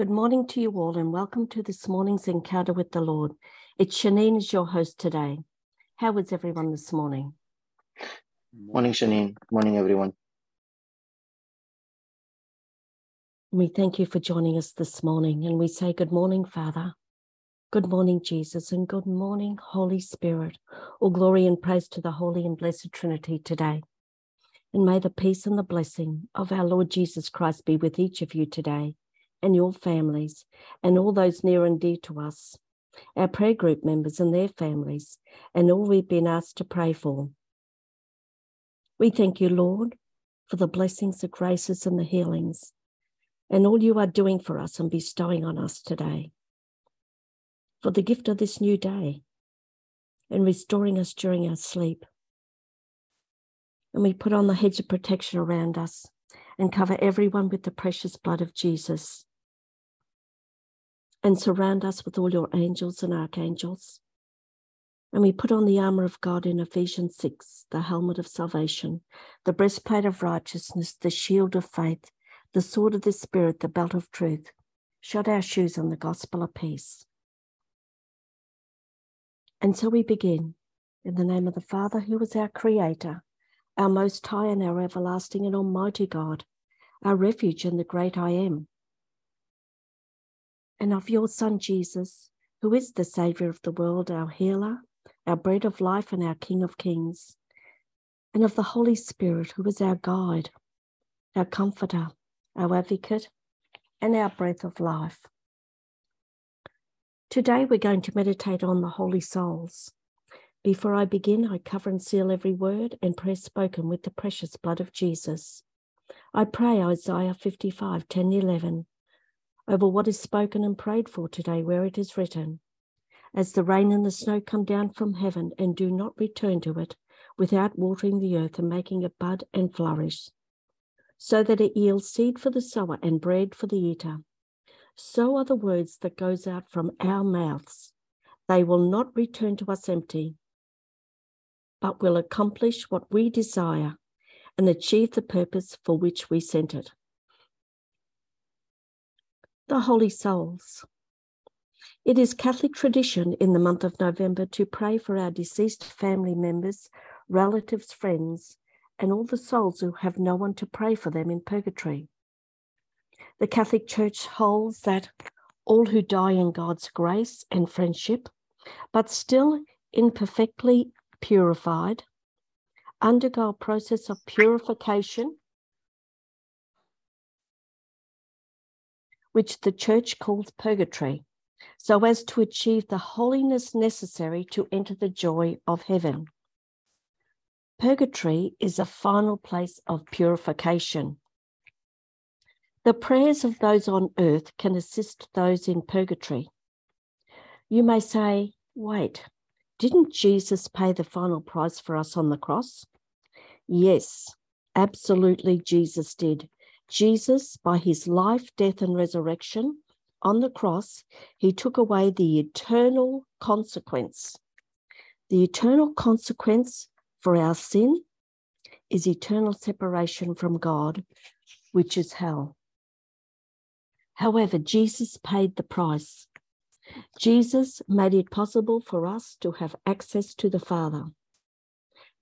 Good morning to you all, and welcome to this morning's encounter with the Lord. It's Shanine as your host today. How was everyone this morning? Morning, Shanine. Morning, everyone. We thank you for joining us this morning, and we say, Good morning, Father. Good morning, Jesus, and good morning, Holy Spirit. All glory and praise to the Holy and Blessed Trinity today. And may the peace and the blessing of our Lord Jesus Christ be with each of you today and your families and all those near and dear to us, our prayer group members and their families, and all we've been asked to pray for. We thank you, Lord, for the blessings, the graces, and the healings, and all you are doing for us and bestowing on us today. For the gift of this new day and restoring us during our sleep. And we put on the hedge of protection around us and cover everyone with the precious blood of Jesus and surround us with all your angels and archangels. And we put on the armor of God in Ephesians 6, the helmet of salvation, the breastplate of righteousness, the shield of faith, the sword of the Spirit, the belt of truth, shod our shoes on the gospel of peace. And so we begin in the name of the Father, who is our Creator, our Most High and our everlasting and Almighty God, our refuge and the great I am and of your Son Jesus, who is the Saviour of the world, our healer, our bread of life, and our King of kings, and of the Holy Spirit, who is our guide, our comforter, our advocate, and our breath of life. Today we're going to meditate on the holy souls. Before I begin, I cover and seal every word and prayer spoken with the precious blood of Jesus. I pray Isaiah 55, 10, 11 over what is spoken and prayed for today, where it is written, As the rain and the snow come down from heaven and do not return to it without watering the earth and making it bud and flourish, so that it yields seed for the sower and bread for the eater. So are the words that goes out from our mouths. They will not return to us empty, but will accomplish what we desire and achieve the purpose for which we sent it the Holy Souls. It is Catholic tradition in the month of November to pray for our deceased family members, relatives, friends, and all the souls who have no one to pray for them in purgatory. The Catholic Church holds that all who die in God's grace and friendship, but still imperfectly purified, undergo a process of purification which the church calls purgatory, so as to achieve the holiness necessary to enter the joy of heaven. Purgatory is a final place of purification. The prayers of those on earth can assist those in purgatory. You may say, wait, didn't Jesus pay the final price for us on the cross? Yes, absolutely, Jesus did. Jesus, by his life, death, and resurrection on the cross, he took away the eternal consequence. The eternal consequence for our sin is eternal separation from God, which is hell. However, Jesus paid the price. Jesus made it possible for us to have access to the Father.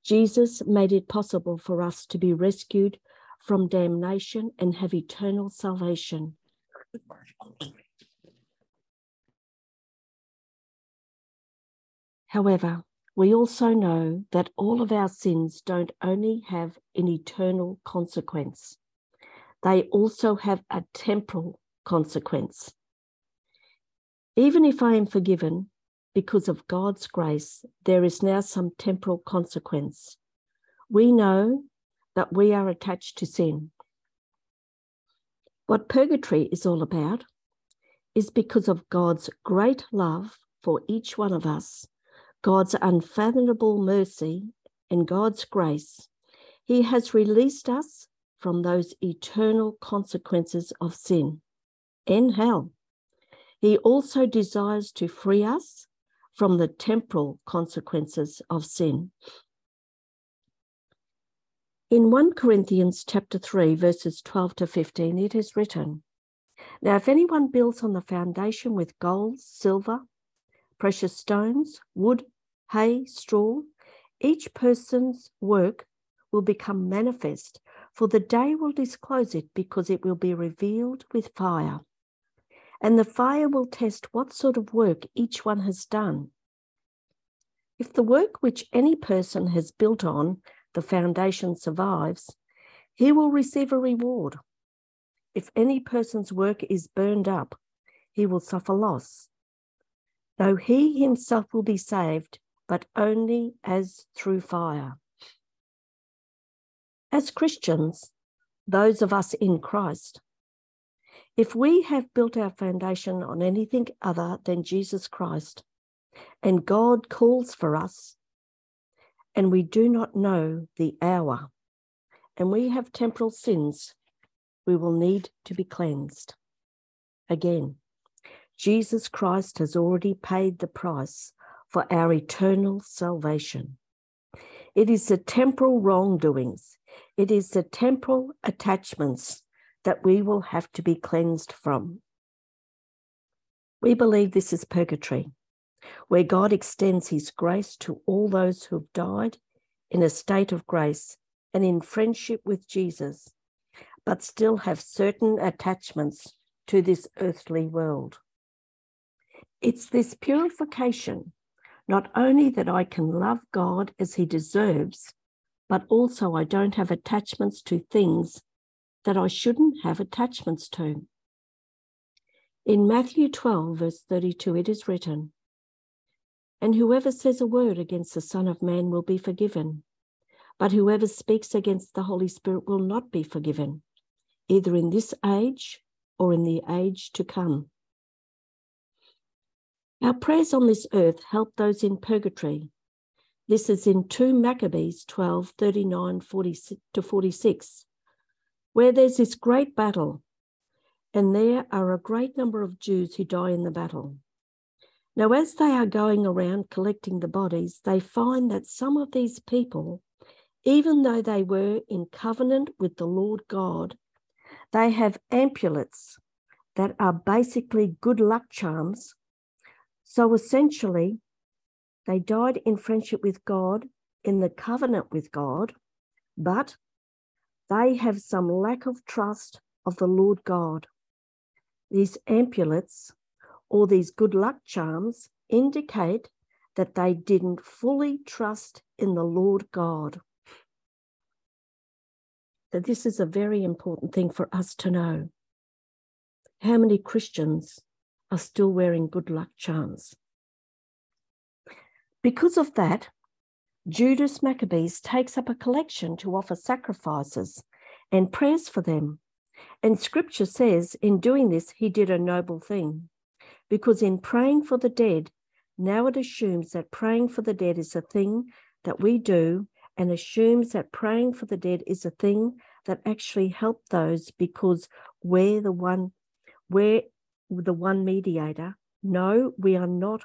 Jesus made it possible for us to be rescued from damnation and have eternal salvation. However, we also know that all of our sins don't only have an eternal consequence, they also have a temporal consequence. Even if I am forgiven because of God's grace, there is now some temporal consequence. We know that we are attached to sin. What purgatory is all about is because of God's great love for each one of us, God's unfathomable mercy, and God's grace. He has released us from those eternal consequences of sin and hell. He also desires to free us from the temporal consequences of sin in 1 Corinthians chapter 3 verses 12 to 15 it is written Now, if anyone builds on the foundation with gold, silver, precious stones, wood, hay, straw, each person's work will become manifest, for the day will disclose it because it will be revealed with fire. And the fire will test what sort of work each one has done. If the work which any person has built on the foundation survives, he will receive a reward. If any person's work is burned up, he will suffer loss, though he himself will be saved, but only as through fire. As Christians, those of us in Christ, if we have built our foundation on anything other than Jesus Christ, and God calls for us, and we do not know the hour, and we have temporal sins, we will need to be cleansed. Again, Jesus Christ has already paid the price for our eternal salvation. It is the temporal wrongdoings, it is the temporal attachments that we will have to be cleansed from. We believe this is purgatory where God extends his grace to all those who have died in a state of grace and in friendship with Jesus, but still have certain attachments to this earthly world. It's this purification, not only that I can love God as he deserves, but also I don't have attachments to things that I shouldn't have attachments to. In Matthew 12, verse 32, it is written, and whoever says a word against the Son of Man will be forgiven. But whoever speaks against the Holy Spirit will not be forgiven, either in this age or in the age to come. Our prayers on this earth help those in purgatory. This is in 2 Maccabees 12 39 to 46, where there's this great battle, and there are a great number of Jews who die in the battle. Now, as they are going around collecting the bodies, they find that some of these people, even though they were in covenant with the Lord God, they have amulets that are basically good luck charms. So essentially, they died in friendship with God, in the covenant with God, but they have some lack of trust of the Lord God. These amulets or these good luck charms indicate that they didn't fully trust in the Lord God. That this is a very important thing for us to know. How many Christians are still wearing good luck charms? Because of that, Judas Maccabeus takes up a collection to offer sacrifices and prayers for them. And scripture says in doing this, he did a noble thing because in praying for the dead, now it assumes that praying for the dead is a thing that we do and assumes that praying for the dead is a thing that actually help those because we're the one we're the one mediator. No we are not.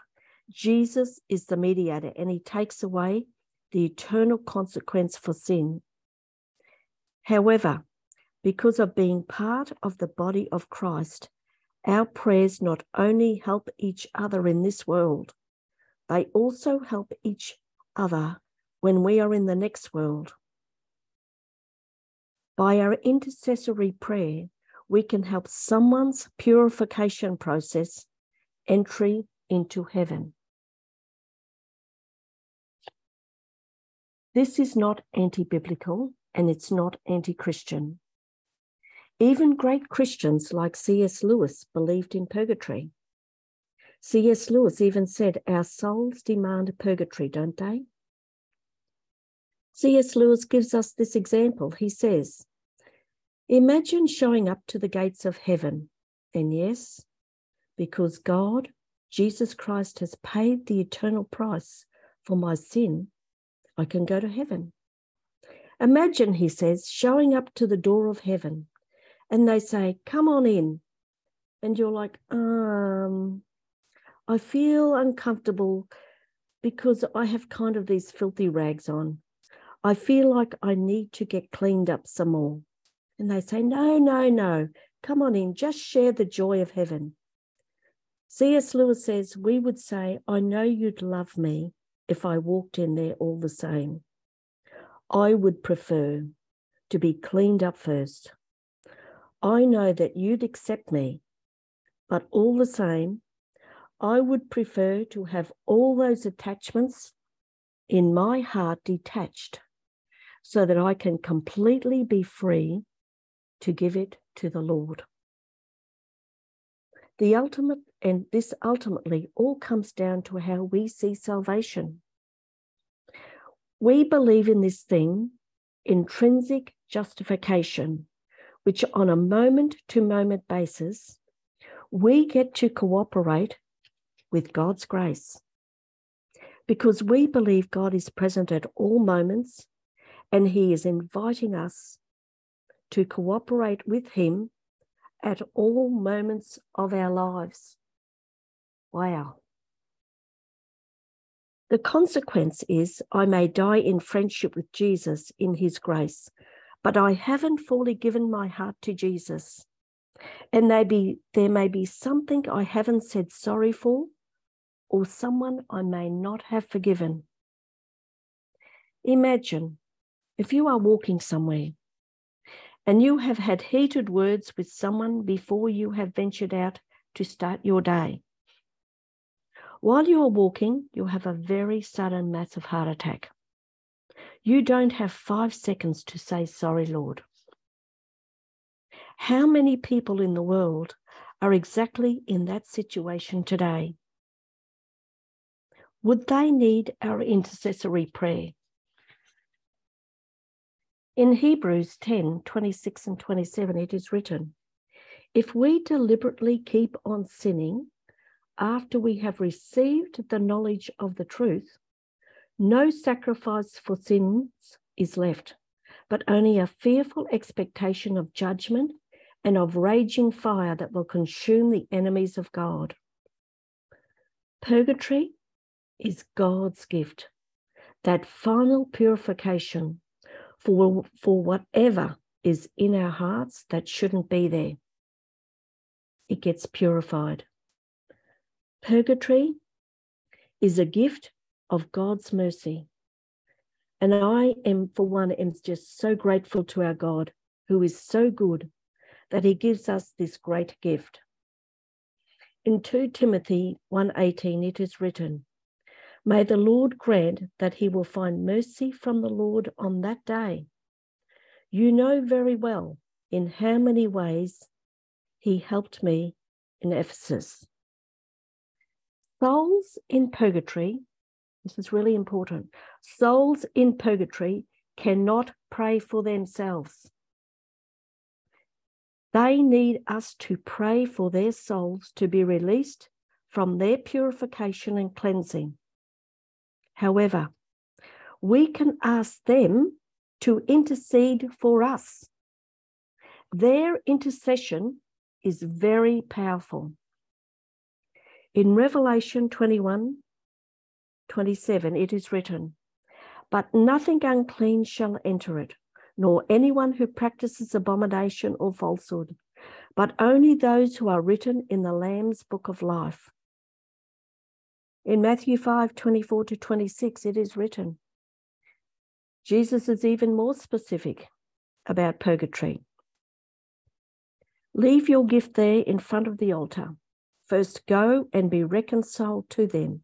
Jesus is the mediator and he takes away the eternal consequence for sin. However because of being part of the body of christ our prayers not only help each other in this world, they also help each other when we are in the next world. By our intercessory prayer, we can help someone's purification process entry into heaven. This is not anti biblical and it's not anti Christian. Even great Christians like C.S. Lewis believed in purgatory. C.S. Lewis even said, Our souls demand purgatory, don't they? C.S. Lewis gives us this example. He says, Imagine showing up to the gates of heaven, and yes, because God, Jesus Christ, has paid the eternal price for my sin, I can go to heaven. Imagine, he says, showing up to the door of heaven and they say, come on in. And you're like, um, I feel uncomfortable because I have kind of these filthy rags on. I feel like I need to get cleaned up some more. And they say, no, no, no, Come on in, just share the joy of heaven. C.S. Lewis says, We would say, I know you'd love me if I walked in there all the same. I would prefer to be cleaned up first. I know that you'd accept me, but all the same, I would prefer to have all those attachments in my heart detached so that I can completely be free to give it to the Lord. The ultimate, and this ultimately all comes down to how we see salvation. We believe in this thing, intrinsic justification, which on a moment to moment basis, we get to cooperate with God's grace. Because we believe God is present at all moments and He is inviting us to cooperate with Him at all moments of our lives. Wow. The consequence is I may die in friendship with Jesus in his grace, but I haven't fully given my heart to Jesus. And maybe there may be something I haven't said sorry for, or someone I may not have forgiven. Imagine if you are walking somewhere and you have had heated words with someone before you have ventured out to start your day. While you are walking, you have a very sudden, massive heart attack. You don't have five seconds to say, Sorry, Lord. How many people in the world are exactly in that situation today? Would they need our intercessory prayer? In Hebrews 10 26 and 27, it is written, If we deliberately keep on sinning, after we have received the knowledge of the truth, no sacrifice for sins is left, but only a fearful expectation of judgment and of raging fire that will consume the enemies of God. Purgatory is God's gift, that final purification for, for whatever is in our hearts that shouldn't be there. It gets purified. Purgatory is a gift of God's mercy. And I am, for one, am just so grateful to our God, who is so good, that he gives us this great gift. In 2 Timothy 1:18 it is written, May the Lord grant that he will find mercy from the Lord on that day. You know very well in how many ways he helped me in Ephesus. Souls in purgatory, this is really important. Souls in purgatory cannot pray for themselves. They need us to pray for their souls to be released from their purification and cleansing. However, we can ask them to intercede for us. Their intercession is very powerful. In Revelation 21 27, it is written, But nothing unclean shall enter it, nor anyone who practices abomination or falsehood, but only those who are written in the Lamb's book of life. In Matthew 5 24 to 26, it is written, Jesus is even more specific about purgatory. Leave your gift there in front of the altar First go and be reconciled to them.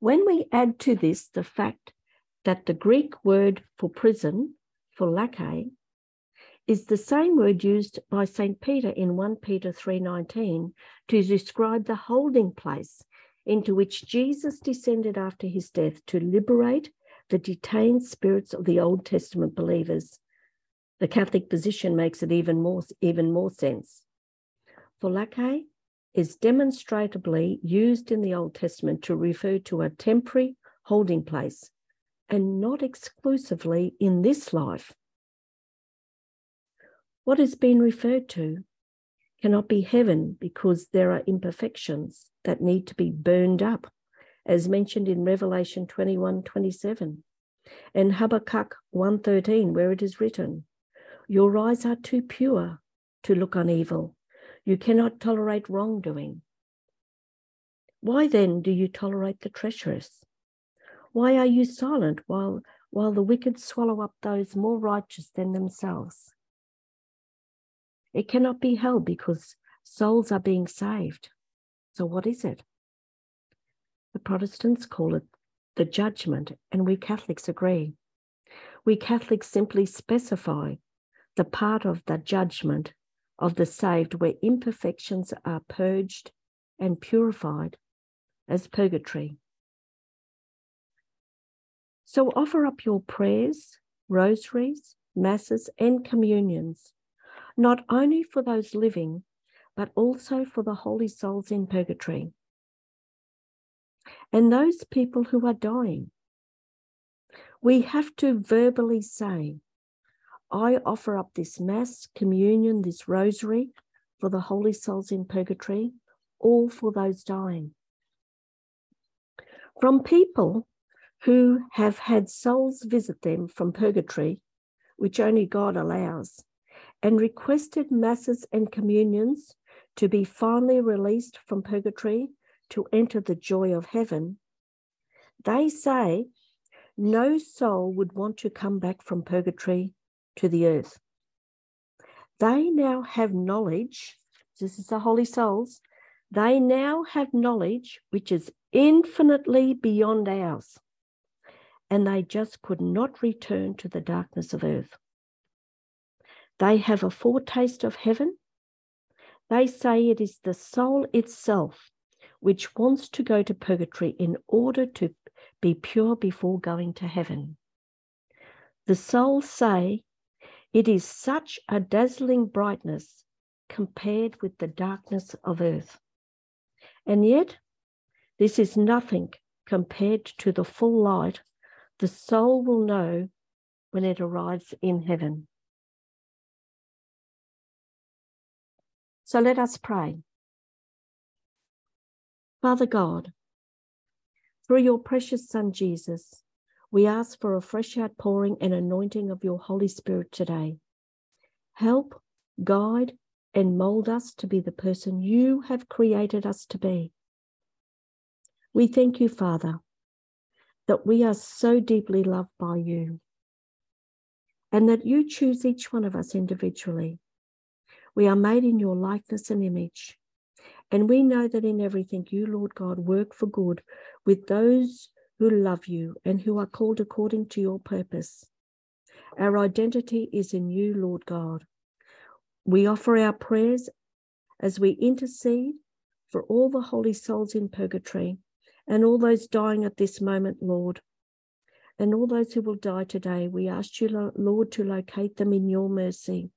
When we add to this the fact that the Greek word for prison, for phylake, is the same word used by St. Peter in 1 Peter 3:19 to describe the holding place into which Jesus descended after his death to liberate the detained spirits of the Old Testament believers. The Catholic position makes it even more, even more sense. For Phylake is demonstrably used in the Old Testament to refer to a temporary holding place and not exclusively in this life. What has been referred to cannot be heaven because there are imperfections that need to be burned up, as mentioned in Revelation 21 27 and Habakkuk 1:13 where it is written your eyes are too pure to look on evil you cannot tolerate wrongdoing. Why then do you tolerate the treacherous? Why are you silent while while the wicked swallow up those more righteous than themselves? It cannot be held because souls are being saved. So what is it? The protestants call it the judgment, and we Catholics agree. We Catholics simply specify the part of the judgment of the saved where imperfections are purged and purified as purgatory. So offer up your prayers, rosaries, masses, and communions, not only for those living, but also for the holy souls in purgatory and those people who are dying. We have to verbally say, I offer up this Mass, communion, this rosary for the holy souls in purgatory, all for those dying. From people who have had souls visit them from purgatory, which only God allows, and requested masses and communions to be finally released from purgatory to enter the joy of heaven, they say no soul would want to come back from purgatory to the earth. They now have knowledge, this is the holy souls, they now have knowledge which is infinitely beyond ours, and they just could not return to the darkness of earth. They have a foretaste of heaven. They say it is the soul itself which wants to go to purgatory in order to be pure before going to heaven. The souls say it is such a dazzling brightness compared with the darkness of earth. And yet, this is nothing compared to the full light the soul will know when it arrives in heaven. So let us pray. Father God, through your precious Son, Jesus, we ask for a fresh outpouring and anointing of your Holy Spirit today. Help, guide, and mold us to be the person you have created us to be. We thank you, Father, that we are so deeply loved by you and that you choose each one of us individually. We are made in your likeness and image. And we know that in everything you, Lord God, work for good with those who love you and who are called according to your purpose. Our identity is in you, Lord God. We offer our prayers as we intercede for all the holy souls in purgatory and all those dying at this moment, Lord. And all those who will die today, we ask you, Lord, to locate them in your mercy.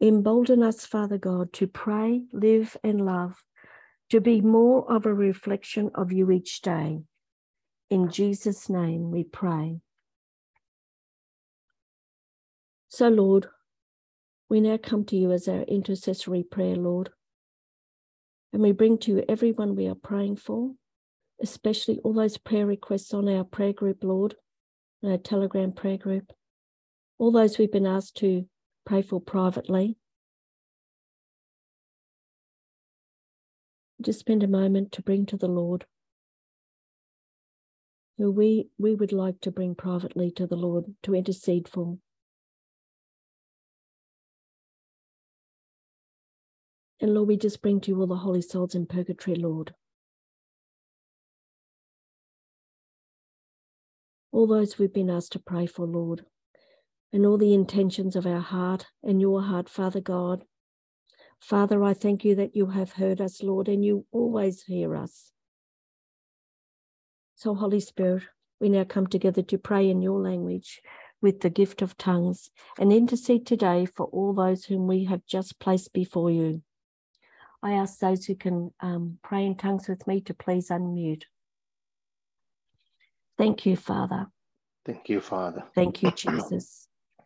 Embolden us, Father God, to pray, live, and love to be more of a reflection of you each day. In Jesus' name we pray. So, Lord, we now come to you as our intercessory prayer, Lord. And we bring to you everyone we are praying for, especially all those prayer requests on our prayer group, Lord, our Telegram prayer group, all those we've been asked to pray for privately. just spend a moment to bring to the Lord who we, we would like to bring privately to the Lord to intercede for. And Lord, we just bring to you all the holy souls in purgatory, Lord. All those we've been asked to pray for, Lord, and all the intentions of our heart and your heart, Father God. Father, I thank you that you have heard us, Lord, and you always hear us. So, Holy Spirit, we now come together to pray in your language with the gift of tongues and intercede today for all those whom we have just placed before you. I ask those who can um, pray in tongues with me to please unmute. Thank you, Father. Thank you, Father. Thank you, Jesus.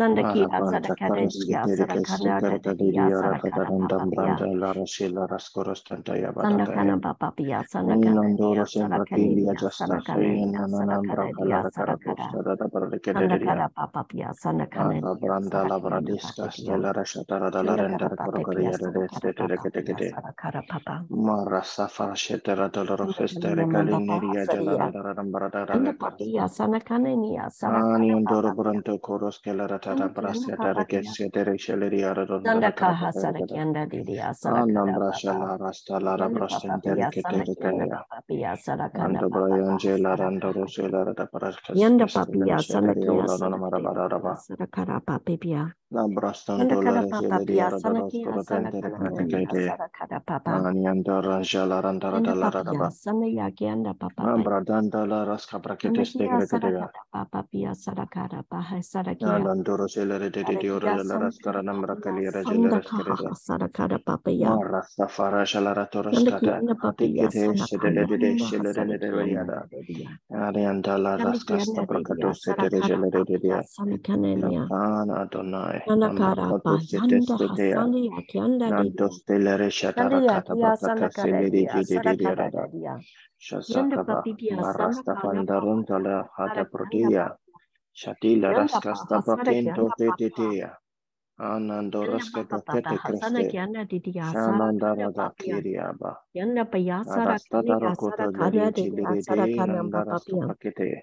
Sandaki Asarakadeya Sarakanadeya Sandakana Papapiya Sandakanadeya Sarakanadeya Sarakanadeya Sarakana Papapiya Sandakanadeya Sarakanadeya Marasa Farashetara Doloro Festera Galineria Jalara Rambarada Sandakanadeya Sarakanadeya Sarakana Ani Ondoro Bronto Koros Kelara tara brasia tara kesia tere sheleri aradon danda kaha sara kenda didi asara anambra shala rasta lara brasia tere ketere kaya. Papiya sara kanda braya angela randa rosela rada para yanda papiya sara kya sara kara papiya Nabrastan dolores eleria rabaros dala dala kara Adonai. Shandai. Nantos telere shatara katabakata seleri gidiri rada. Shasakaba marasta pandaruntala hata protia. Shatila raskasta papinto petitia. Anandoraska tete kriste. Shanandarada kiriaba. Adastada rokoto lere chiliri randa rasta pakete.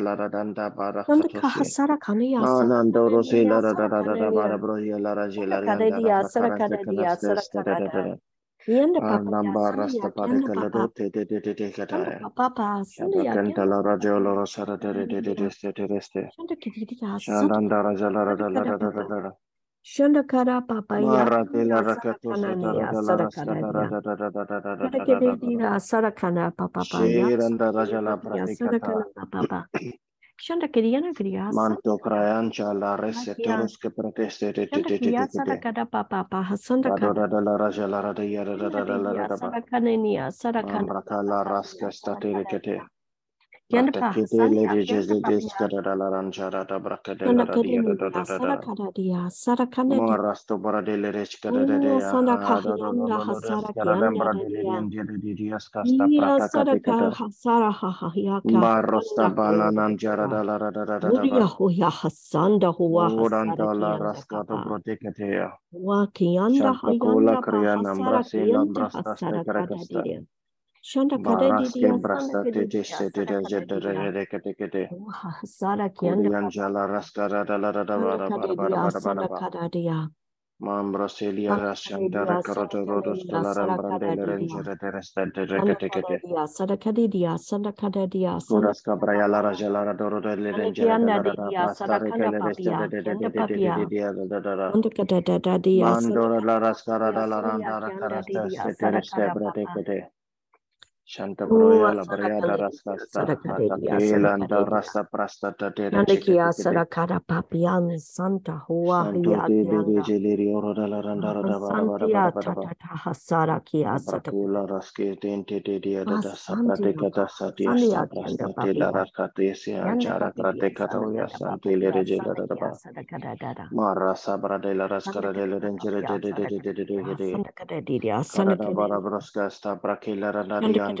laradanda bara kahasara kamiya anandoro se laradada bara broya di laradada sara kadadiya sara kadada yenda papa namba rasta pare kalado te te te te te kata papa sunda kanta laraje loro sara te te te te te te te anandara jala laradada Shandakara papaya sarakana papapaya. Sarakana papapa. Shandakiriana kriya manto krayancha la resetorus que proteste te te te te sarakana papapa. La raja la rada yara la rada la rada sarakania sarakana rakala raska statere kete Yanda pa Mambra Celia Rashandar Karotoros Oh, de. kada papa pa hasanda Rado kada da da la rajala rada yara da shanda da ah, da la didia da ba. sada kana niya sada kana Mambraka papa la papia raska sada statiri kada kete. dia kianda pa Bratakite hasani le ya de papia jeskada da la ranchara da braka de la shanda rada kada yara da niya da da sada da. kada dia sada kana dia Morasto Baradele Rechkada de oh Dea, sada Hadololo kahayanda hasara kianda Rescaradambra de dia Lidia de Didias Casta Iya sada ka Pratacaticata, hasara ha ha ya ka Barosta hasanda Bananan Jaradala Uria Radadaba, huya hasanda huwa hasara Urandala kianda Rascato papa Protecatea, Wakianda Chantacola hayanda Criana bahasara Brasila kiyanta Brasta hasara kada Caracasta, diria. Shanda kada Baraske diria sanda Brasta kada diria Tete sada kada diria. Jedecate, Wah hasara kiyanda papa. Kurianjala Rascarada Shanda Ladavara kada diria sada Barabara kada diria. Mambrasilia Shanda kada Rashandara diria sada Caroto kada Rodos diria Tolaram sada kada Brandele diria. Rangere Teresta de Shanda kada Recate. diria sada kada diria sada kada diria sanda Kuras Cabraya papa. Lara Gelara Doro de Shanda Rangere de kiyanda la diria Prasta sada kada Recele de papia. Kiyanda papia. de Shanda kada da da diria sada Mandora kada Lara Scara papia. de la Sanda Randara kiyanda Carastas diria sada Tereste kada papa. Bratecate. Shanta Oh, Broya La Brea de Sadakadia, Rascasta, Sadakadia, Atakil and the Sadakadia. Rasta Prasta Tatera Nandikia Chetekate. Sadakada Papian Santa Hua Santo de Hiakianda. Bigili Oro de la Randara da Bara Bara Bara Santia Bara Tatata Hasarakia Abracula Sadakada. raske dente de dia de da saprate Santia kata satia Sandia Kianda saprasta te la Papia. rakate si Yanda anchara Papia krate kata uya Sadakada santi le Papia reje da da da Sandakia ba. Sadakada Dada. Mara sabra de la raskara de Sandakada le rengere Papia de de de de de de de de Sadakada de. Sandakada Didia Karada bara Sandakada. broska sta brake la randa di Shandakada Shanda papa pia sanda kiti papa pia sanda kiti Shanda kiti kiti kira sanda kada ne ne ne da da hasa kiti kiti kira sanda kada papa papa Shanda kana papa pia sanda kana papa pia sanda kada dia Shanda ki anda da hasara kana papa pia Babra banda da karakus keleres kare antala Yunda raskari papa atu pia sutore sana kana setere ni de de de asana de de kada di dia sata La kada kotorus papi. koloron jara de dia da da Sari an sasta kamba prata de de hasanta de de kada de de papa. de Shanda Marian kiana dala di rasi dia daro sana dalo kana rasa papa dalo pia dalo sana kana da de de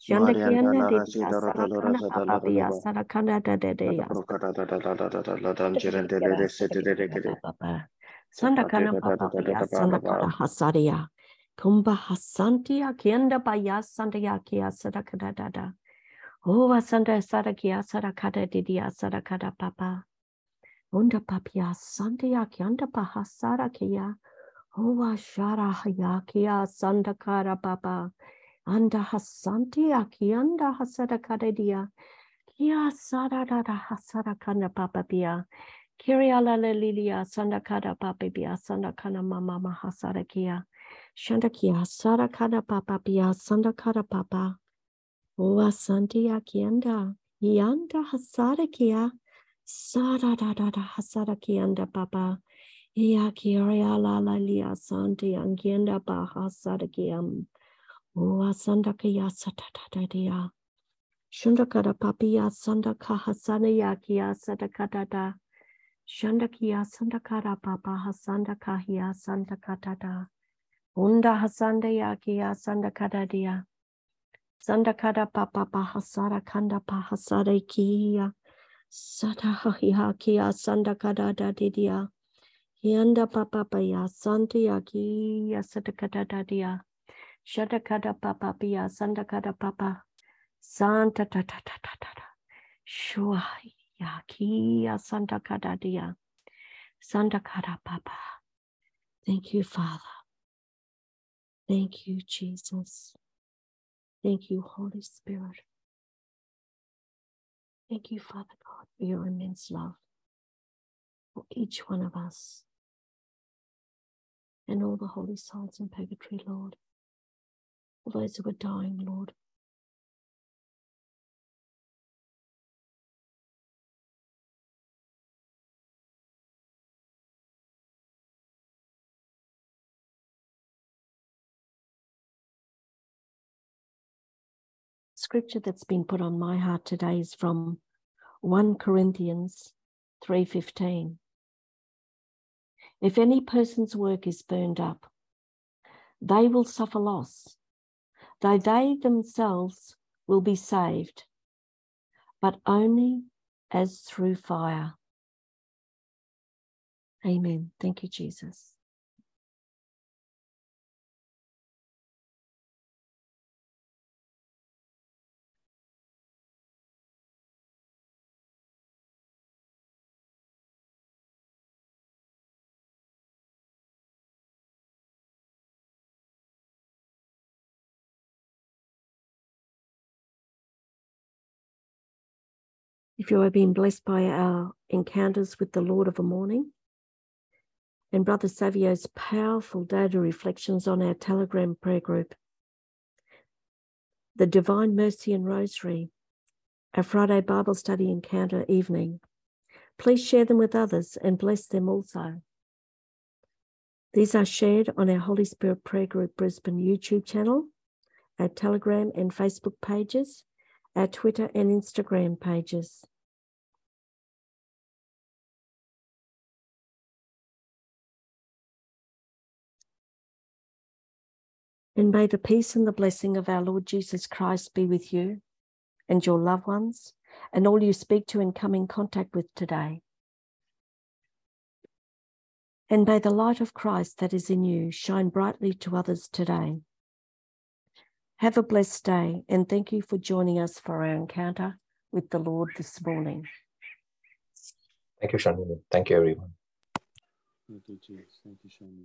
Shanda Kiana de Sarakana Abia Sarakana da de de Sanda kana papaya sanda kana hasaria kumba hasantia kienda paya sanda ya? Kia sada kada dada oh asanda sada kia sada kada didia sada kada papa unda papia sanda ya kienda pahasara kia oh ashara ya kia sanda kara papa Anda hasanti akianda hasada kadedia. Kia sararara hasara kana papapia. Kiriala papa sandakada sanda kana mama mahasara kia. shanda kia papapia sandakada papa. Oa santi akianda. Yanda hasara kia. Sararara hasara kianda papa. Ia kiriala lelia santi angienda bahasara kiam. Wasandakaya satatadia. Shundakara papiya sandakaha sanayakiya sadakatata. Shandakiya sandakara papaha sandakahiya sandakatata. Unda hasandayakiya sandakatadia. Sandakara papapaha sarakanda pahasarekiya. Sadahahiyakiya sandakatatadia. Yanda papapaya sandayakiya sadakatatadia. Shadakada Papa Pia Sandakada Papa Santa Tata Tata Tata Shua Yakia Sandakada Dia Sandakada Papa. Thank you, Father. Thank you, Jesus. Thank you, Holy Spirit. Thank you, Father God, for your immense love for each one of us and all the holy souls in purgatory, Lord. All those who are dying, Lord. Scripture that's been put on my heart today is from 1 Corinthians 3:15. If any person's work is burned up, they will suffer loss, though they themselves will be saved, but only as through fire. Amen. Thank you, Jesus. If you have been blessed by our encounters with the Lord of a morning and Brother Savio's powerful data reflections on our Telegram prayer group, the Divine Mercy and Rosary, our Friday Bible study encounter evening, please share them with others and bless them also. These are shared on our Holy Spirit Prayer Group Brisbane YouTube channel, our Telegram and Facebook pages, our Twitter and Instagram pages. And may the peace and the blessing of our Lord Jesus Christ be with you and your loved ones and all you speak to and come in contact with today. And may the light of Christ that is in you shine brightly to others today. Have a blessed day and thank you for joining us for our encounter with the Lord this morning. Thank you, Shanini. Thank you, everyone. Thank you, Jesus. Thank you, Shani.